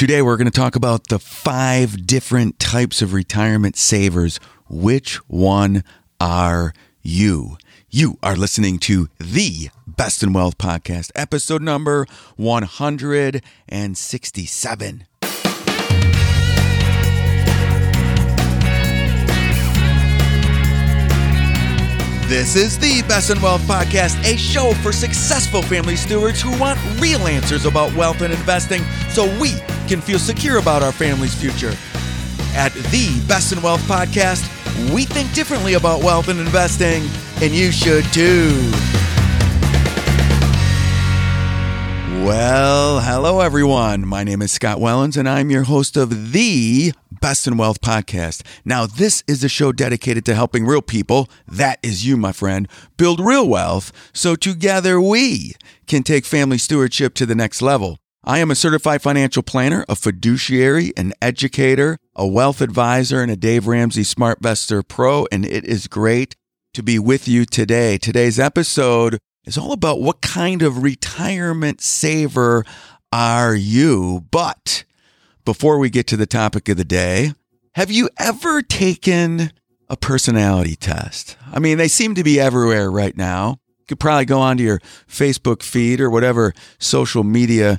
Today, we're going to talk about the five different types of retirement savers. Which one are you? You are listening to the Best in Wealth podcast, episode number 167. This is the Best in Wealth Podcast, a show for successful family stewards who want real answers about wealth and investing so we can feel secure about our family's future. At the Best in Wealth Podcast, we think differently about wealth and investing, and you should too. Well, hello everyone. My name is Scott Wellens, and I'm your host of the Best in Wealth podcast. Now, this is a show dedicated to helping real people, that is you, my friend, build real wealth so together we can take family stewardship to the next level. I am a certified financial planner, a fiduciary, an educator, a wealth advisor, and a Dave Ramsey SmartVestor Pro, and it is great to be with you today. Today's episode is all about what kind of retirement saver are you? But before we get to the topic of the day, have you ever taken a personality test? I mean, they seem to be everywhere right now. You could probably go onto your Facebook feed or whatever social media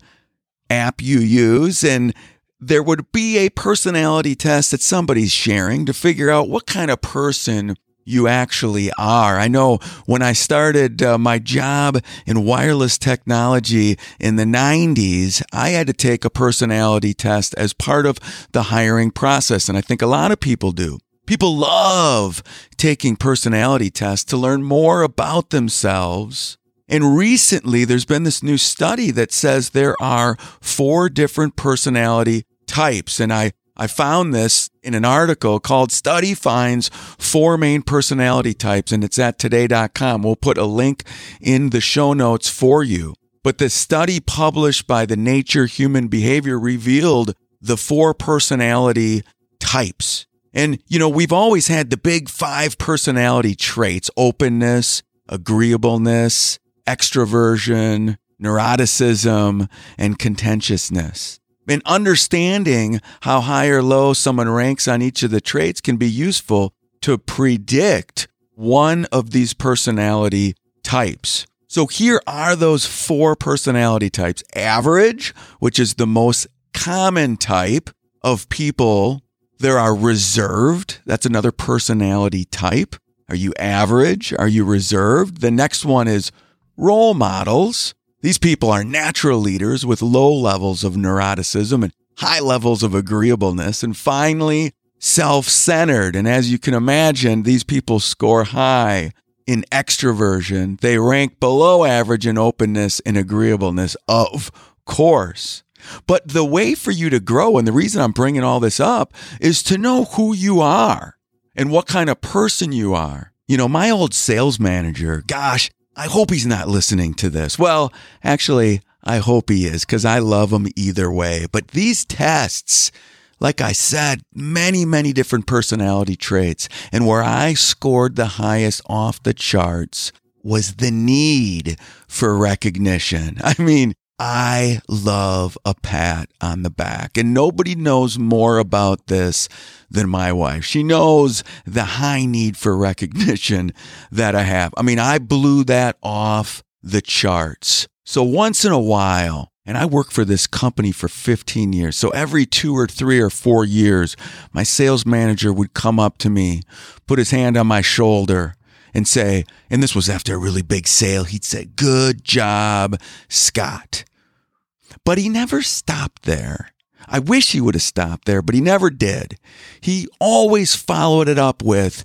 app you use and there would be a personality test that somebody's sharing to figure out what kind of person you actually are. I know when I started uh, my job in wireless technology in the 90s, I had to take a personality test as part of the hiring process. And I think a lot of people do. People love taking personality tests to learn more about themselves. And recently, there's been this new study that says there are four different personality types. And I I found this in an article called Study Finds Four Main Personality Types, and it's at today.com. We'll put a link in the show notes for you. But the study published by the Nature Human Behavior revealed the four personality types. And, you know, we've always had the big five personality traits openness, agreeableness, extroversion, neuroticism, and contentiousness. And understanding how high or low someone ranks on each of the traits can be useful to predict one of these personality types. So here are those four personality types. Average, which is the most common type of people. There are reserved. That's another personality type. Are you average? Are you reserved? The next one is role models. These people are natural leaders with low levels of neuroticism and high levels of agreeableness. And finally, self centered. And as you can imagine, these people score high in extroversion. They rank below average in openness and agreeableness, of course. But the way for you to grow, and the reason I'm bringing all this up, is to know who you are and what kind of person you are. You know, my old sales manager, gosh, I hope he's not listening to this. Well, actually, I hope he is because I love him either way. But these tests, like I said, many, many different personality traits. And where I scored the highest off the charts was the need for recognition. I mean, I love a pat on the back. And nobody knows more about this than my wife. She knows the high need for recognition that I have. I mean, I blew that off the charts. So once in a while, and I work for this company for 15 years. So every two or three or four years, my sales manager would come up to me, put his hand on my shoulder, and say, and this was after a really big sale, he'd say, Good job, Scott. But he never stopped there. I wish he would have stopped there, but he never did. He always followed it up with,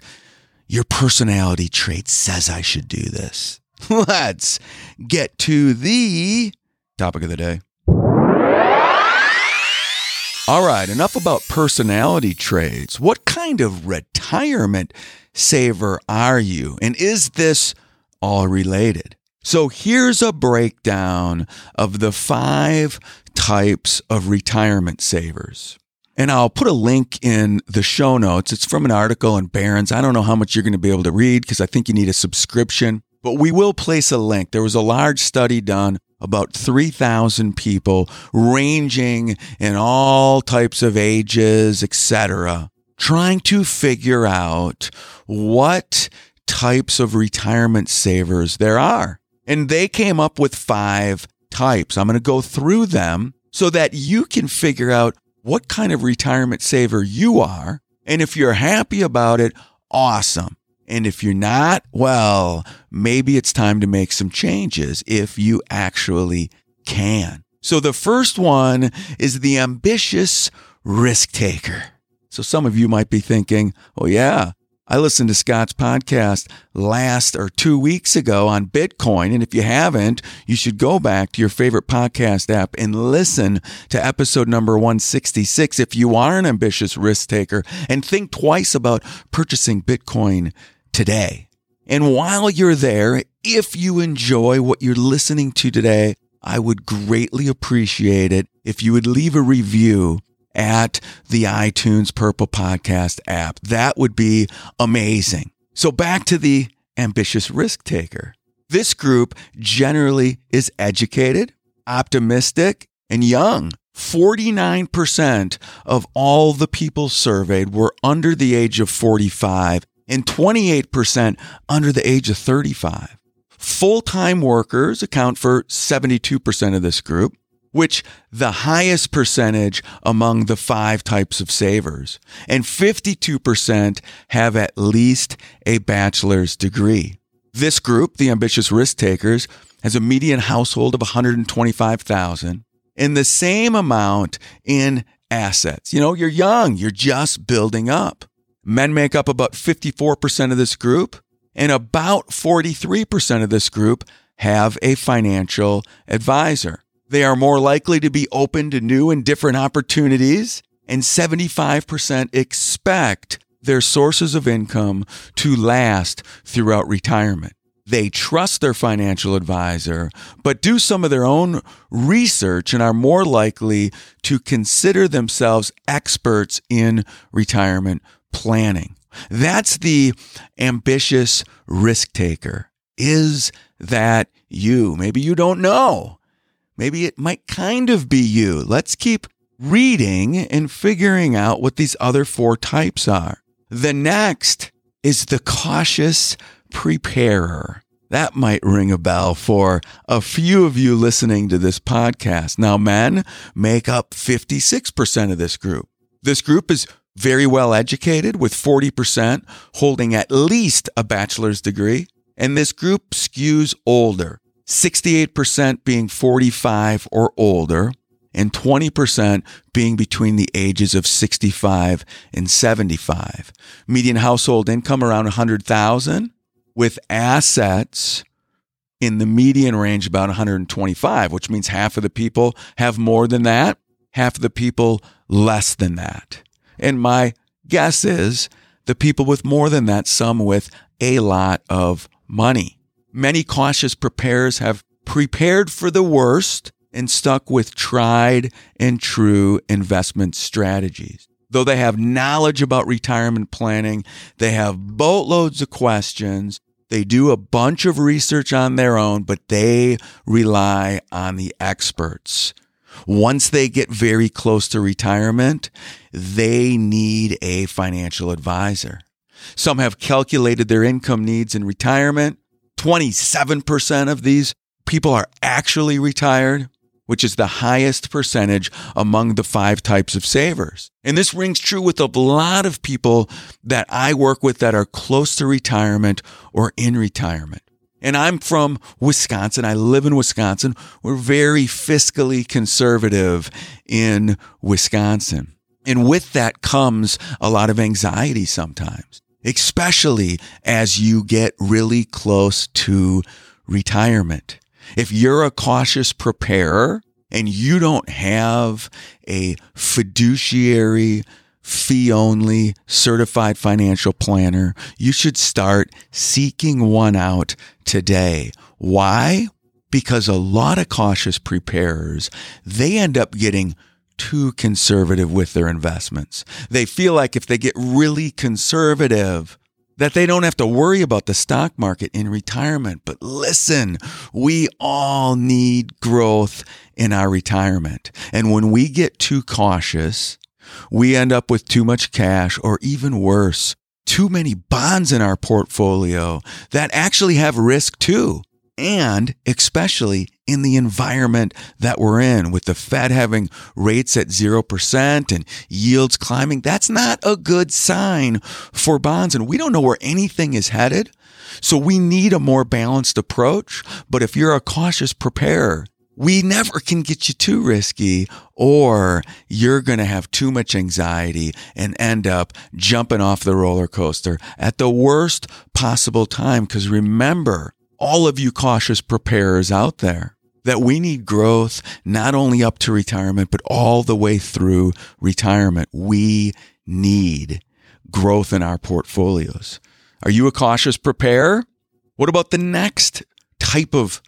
Your personality trait says I should do this. Let's get to the topic of the day. All right, enough about personality traits. What kind of retirement saver are you? And is this all related? So here's a breakdown of the five types of retirement savers. And I'll put a link in the show notes. It's from an article in Barron's. I don't know how much you're going to be able to read because I think you need a subscription, but we will place a link. There was a large study done about 3,000 people ranging in all types of ages, etc., trying to figure out what types of retirement savers there are. And they came up with five types. I'm going to go through them so that you can figure out what kind of retirement saver you are. And if you're happy about it, awesome. And if you're not, well, maybe it's time to make some changes if you actually can. So the first one is the ambitious risk taker. So some of you might be thinking, oh yeah, I listened to Scott's podcast last or two weeks ago on Bitcoin. And if you haven't, you should go back to your favorite podcast app and listen to episode number 166 if you are an ambitious risk taker and think twice about purchasing Bitcoin today. And while you're there, if you enjoy what you're listening to today, I would greatly appreciate it if you would leave a review at the iTunes or Apple Podcast app. That would be amazing. So back to the ambitious risk taker. This group generally is educated, optimistic, and young. 49% of all the people surveyed were under the age of 45 and 28% under the age of 35. Full time workers account for 72% of this group, which the highest percentage among the five types of savers. And 52% have at least a bachelor's degree. This group, the ambitious risk takers, has a median household of 125,000 and the same amount in assets. You know, you're young, you're just building up. Men make up about 54% of this group, and about 43% of this group have a financial advisor. They are more likely to be open to new and different opportunities, and 75% expect their sources of income to last throughout retirement. They trust their financial advisor, but do some of their own research and are more likely to consider themselves experts in retirement planning. That's the ambitious risk taker. Is that you? Maybe you don't know. Maybe it might kind of be you. Let's keep reading and figuring out what these other four types are. The next is the cautious preparer. That might ring a bell for a few of you listening to this podcast. Now, men make up 56% of this group. This group is very well educated, with 40% holding at least a bachelor's degree. And this group skews older, 68% being 45 or older, and 20% being between the ages of 65 and 75. Median household income around 100,000 with assets in the median range about 125, which means half of the people have more than that, half of the people less than that. And my guess is the people with more than that, some with a lot of money. Many cautious preparers have prepared for the worst and stuck with tried and true investment strategies. Though they have knowledge about retirement planning, they have boatloads of questions. They do a bunch of research on their own, but they rely on the experts. Once they get very close to retirement, they need a financial advisor. Some have calculated their income needs in retirement. 27% of these people are actually retired, which is the highest percentage among the five types of savers. And this rings true with a lot of people that I work with that are close to retirement or in retirement. And I'm from Wisconsin. I live in Wisconsin. We're very fiscally conservative in Wisconsin. And with that comes a lot of anxiety sometimes, especially as you get really close to retirement. If you're a cautious preparer and you don't have a fiduciary fee only certified financial planner, you should start seeking one out today. Why? Because a lot of cautious preparers, they end up getting too conservative with their investments. They feel like if they get really conservative, that they don't have to worry about the stock market in retirement. But listen, we all need growth in our retirement. And when we get too cautious, we end up with too much cash or even worse, too many bonds in our portfolio that actually have risk too. And especially in the environment that we're in with the Fed having rates at 0% and yields climbing, that's not a good sign for bonds. And we don't know where anything is headed. So we need a more balanced approach. But if you're a cautious preparer, we never can get you too risky or you're going to have too much anxiety and end up jumping off the roller coaster at the worst possible time. Because remember, all of you cautious preparers out there, that we need growth not only up to retirement, but all the way through retirement. We need growth in our portfolios. Are you a cautious preparer? What about the next type of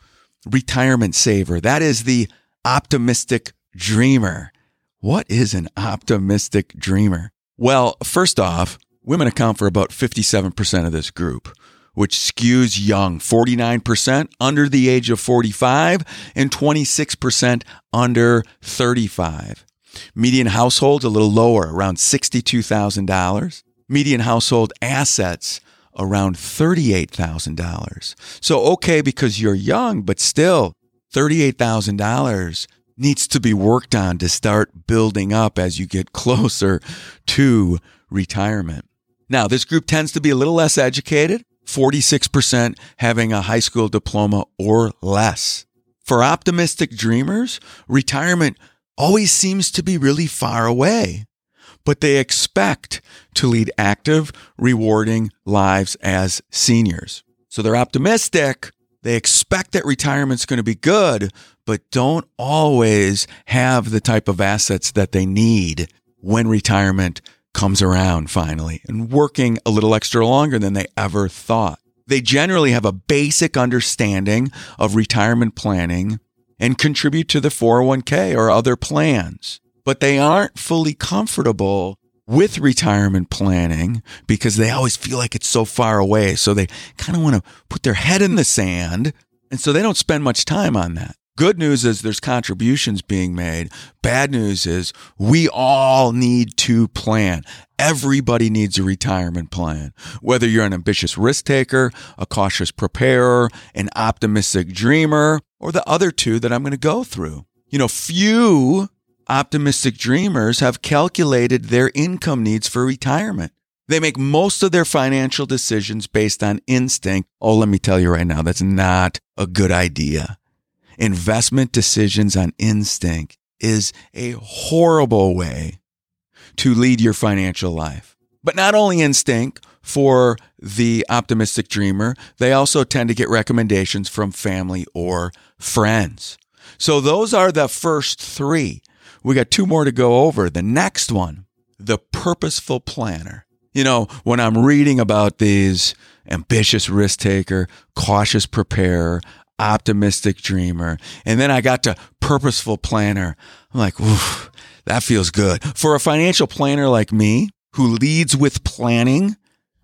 retirement saver? That is the optimistic dreamer. What is an optimistic dreamer? Well, first off, women account for about 57% of this group which skews young 49% under the age of 45 and 26% under 35. Median household a little lower, around $62,000. Median household assets around $38,000. So, okay, because you're young, but still $38,000 needs to be worked on to start building up as you get closer to retirement. Now, this group tends to be a little less educated, 46% having a high school diploma or less. For optimistic dreamers, retirement always seems to be really far away, but they expect to lead active, rewarding lives as seniors. So they're optimistic. They expect that retirement's going to be good, but don't always have the type of assets that they need when retirement comes around finally and working a little extra longer than they ever thought. They generally have a basic understanding of retirement planning and contribute to the 401k or other plans, but they aren't fully comfortable with retirement planning because they always feel like it's so far away. So they kind of want to put their head in the sand. And so they don't spend much time on that. Good news is there's contributions being made. Bad news is we all need to plan. Everybody needs a retirement plan. Whether you're an ambitious risk taker, a cautious preparer, an optimistic dreamer, or the other two that I'm going to go through. You know, few optimistic dreamers have calculated their income needs for retirement. They make most of their financial decisions based on instinct. Oh, let me tell you right now, that's not a good idea investment decisions on instinct is a horrible way to lead your financial life. But not only instinct for the optimistic dreamer, they also tend to get recommendations from family or friends. So those are the first three. We got two more to go over. The next one, the purposeful planner. You know, when I'm reading about these ambitious risk taker, cautious preparer, optimistic dreamer. And then I got to purposeful planner. I'm like, oof, that feels good. For a financial planner like me who leads with planning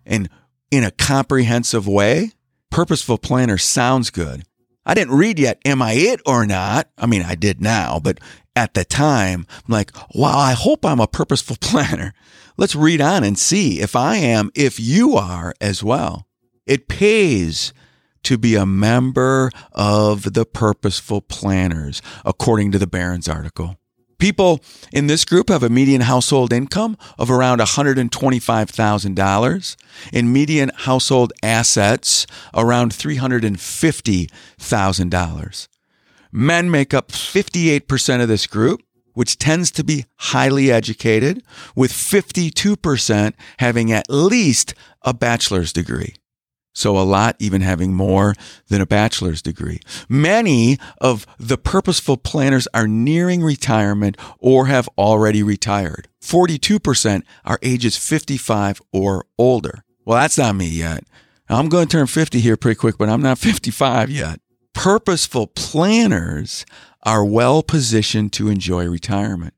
and in a comprehensive way, purposeful planner sounds good. I didn't read yet, am I it or not? I mean, I did now, but at the time, I'm like, wow, I hope I'm a purposeful planner. Let's read on and see if I am, if you are as well. It pays to be a member of the Purposeful Planners, according to the Barron's article. People in this group have a median household income of around $125,000 and median household assets around $350,000. Men make up 58% of this group, which tends to be highly educated, with 52% having at least a bachelor's degree. So a lot even having more than a bachelor's degree. Many of the purposeful planners are nearing retirement or have already retired. 42% are ages 55 or older. Well, that's not me yet. I'm going to turn 50 here pretty quick, but I'm not 55 yet. Purposeful planners are well positioned to enjoy retirement.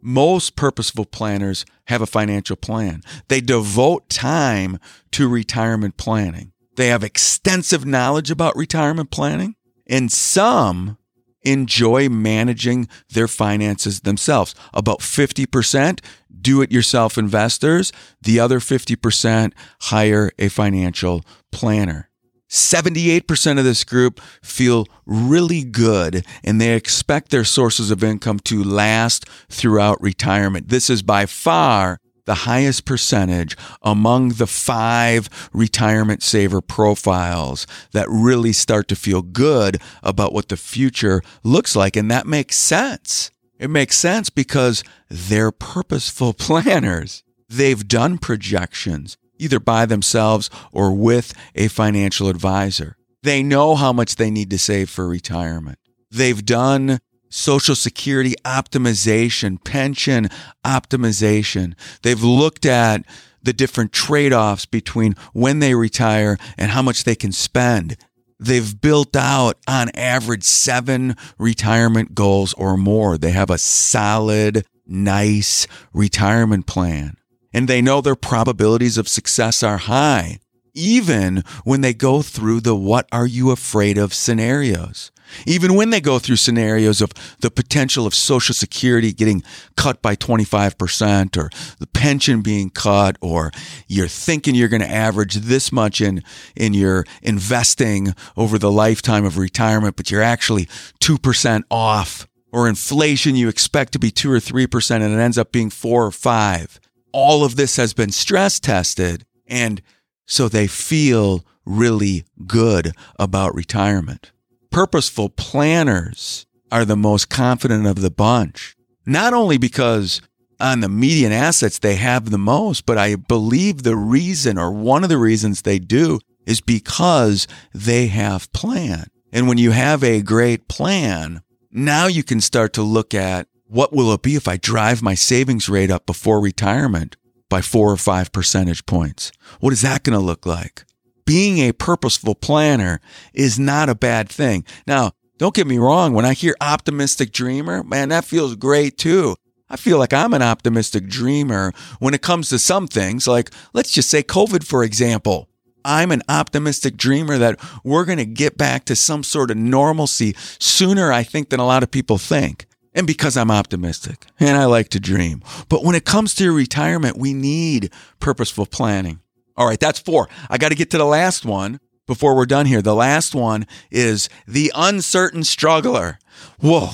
Most purposeful planners have a financial plan. They devote time to retirement planning. They have extensive knowledge about retirement planning, and some enjoy managing their finances themselves. About 50% do it yourself investors, the other 50% hire a financial planner. 78% of this group feel really good and they expect their sources of income to last throughout retirement. This is by far the highest percentage among the five retirement saver profiles that really start to feel good about what the future looks like. And that makes sense. It makes sense because they're purposeful planners. They've done projections either by themselves or with a financial advisor. They know how much they need to save for retirement. They've done Social Security optimization, pension optimization. They've looked at the different trade offs between when they retire and how much they can spend. They've built out on average seven retirement goals or more. They have a solid, nice retirement plan. And they know their probabilities of success are high, even when they go through the what are you afraid of scenarios. Even when they go through scenarios of the potential of Social Security getting cut by 25% or the pension being cut, or you're thinking you're going to average this much in, in your investing over the lifetime of retirement, but you're actually 2% off, or inflation you expect to be 2 or 3% and it ends up being 4 or 5. All of this has been stress tested. And so they feel really good about retirement purposeful planners are the most confident of the bunch. Not only because on the median assets they have the most, but I believe the reason or one of the reasons they do is because they have plan. And when you have a great plan, now you can start to look at what will it be if I drive my savings rate up before retirement by four or five percentage points? What is that going to look like? Being a purposeful planner is not a bad thing. Now, don't get me wrong. When I hear optimistic dreamer, man, that feels great too. I feel like I'm an optimistic dreamer when it comes to some things, like let's just say COVID, for example. I'm an optimistic dreamer that we're going to get back to some sort of normalcy sooner, I think, than a lot of people think. And because I'm optimistic and I like to dream. But when it comes to retirement, we need purposeful planning. All right, that's four. I got to get to the last one before we're done here. The last one is the uncertain struggler. Whoa,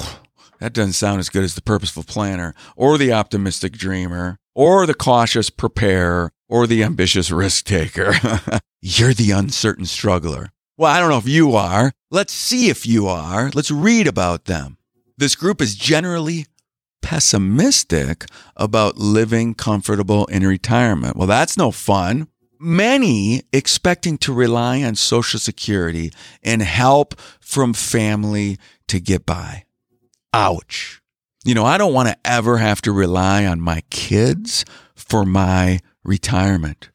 that doesn't sound as good as the purposeful planner or the optimistic dreamer or the cautious preparer or the ambitious risk taker. You're the uncertain struggler. Well, I don't know if you are. Let's see if you are. Let's read about them. This group is generally pessimistic about living comfortable in retirement. Well, that's no fun many expecting to rely on Social Security and help from family to get by. Ouch. You know, I don't want to ever have to rely on my kids for my retirement.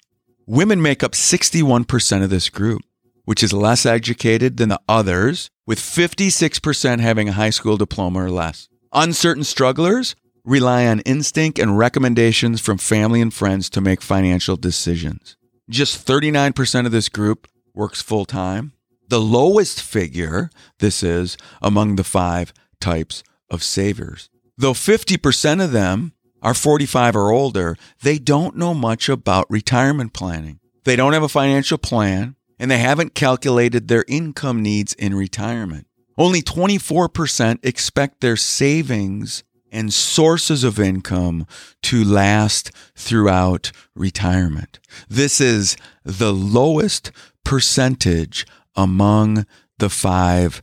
Women make up 61% of this group, which is less educated than the others, with 56% having a high school diploma or less. Uncertain strugglers rely on instinct and recommendations from family and friends to make financial decisions. Just 39% of this group works full time. The lowest figure, this is, among the five types of savers. Though 50% of them are 45 or older, they don't know much about retirement planning. They don't have a financial plan and they haven't calculated their income needs in retirement. Only 24% expect their savings and sources of income to last throughout retirement. This is the lowest percentage among the five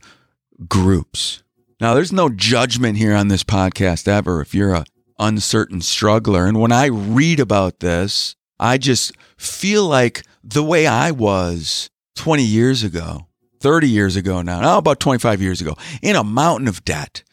groups. Now, there's no judgment here on this podcast ever if you're a uncertain struggler. And when I read about this, I just feel like the way I was 20 years ago, 30 years ago now, now about 25 years ago, in a mountain of debt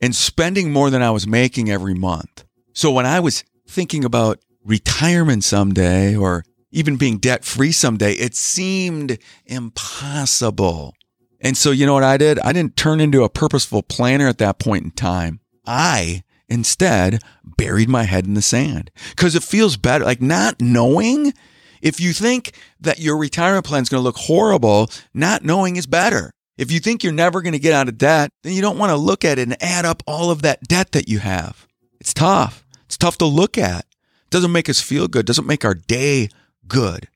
and spending more than I was making every month. So when I was thinking about retirement someday or even being debt free someday, it seemed impossible. And so, you know what I did? I didn't turn into a purposeful planner at that point in time. I instead buried my head in the sand because it feels better. Like not knowing, if you think that your retirement plan is going to look horrible, not knowing is better. If you think you're never going to get out of debt, then you don't want to look at it and add up all of that debt that you have. It's tough. It's tough to look at. It doesn't make us feel good, doesn't make our day good.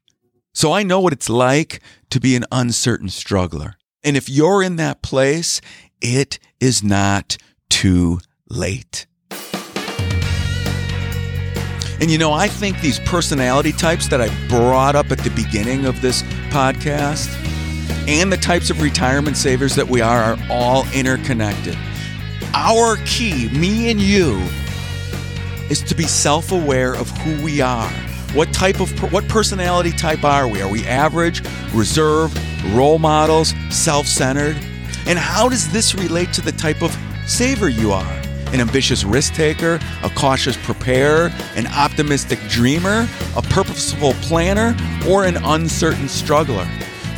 So I know what it's like to be an uncertain struggler. And if you're in that place, it is not too late. And you know, I think these personality types that I brought up at the beginning of this podcast and the types of retirement savers that we are are all interconnected. Our key, me and you, is to be self-aware of who we are. What type of what personality type are we? Are we average, reserved, role models, self-centered? And how does this relate to the type of saver you are? An ambitious risk taker, a cautious preparer, an optimistic dreamer, a purposeful planner, or an uncertain struggler?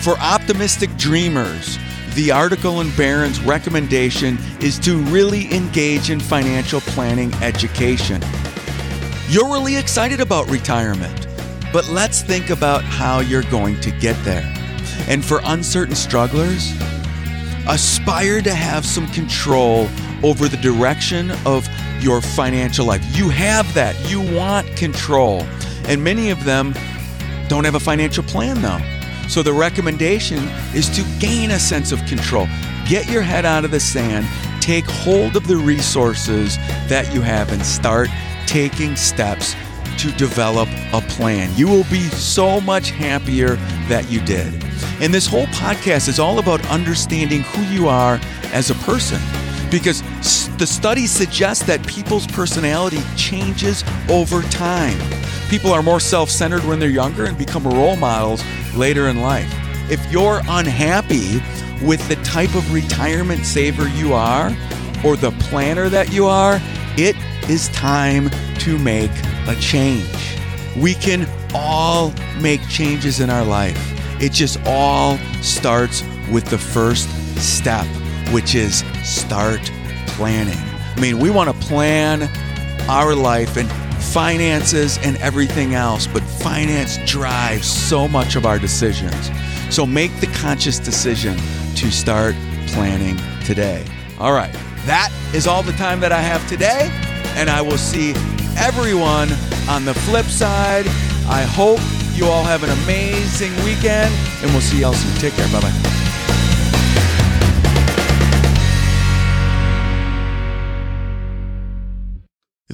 For optimistic dreamers, the article in Barron's recommendation is to really engage in financial planning education. You're really excited about retirement, but let's think about how you're going to get there. And for uncertain strugglers, aspire to have some control over the direction of your financial life. You have that. You want control. And many of them don't have a financial plan though. So the recommendation is to gain a sense of control. Get your head out of the sand, take hold of the resources that you have, and start taking steps to develop a plan. You will be so much happier that you did. And this whole podcast is all about understanding who you are as a person because the studies suggest that people's personality changes over time. People are more self centered when they're younger and become role models later in life. If you're unhappy with the type of retirement saver you are or the planner that you are, it is time to make a change. We can all make changes in our life. It just all starts with the first step, which is start planning. I mean, we want to plan our life and finances and everything else, but finance drives so much of our decisions. So make the conscious decision to start planning today. All right, that is all the time that I have today, and I will see everyone on the flip side. I hope you all have an amazing weekend, and we'll see y'all soon. Take care. Bye bye.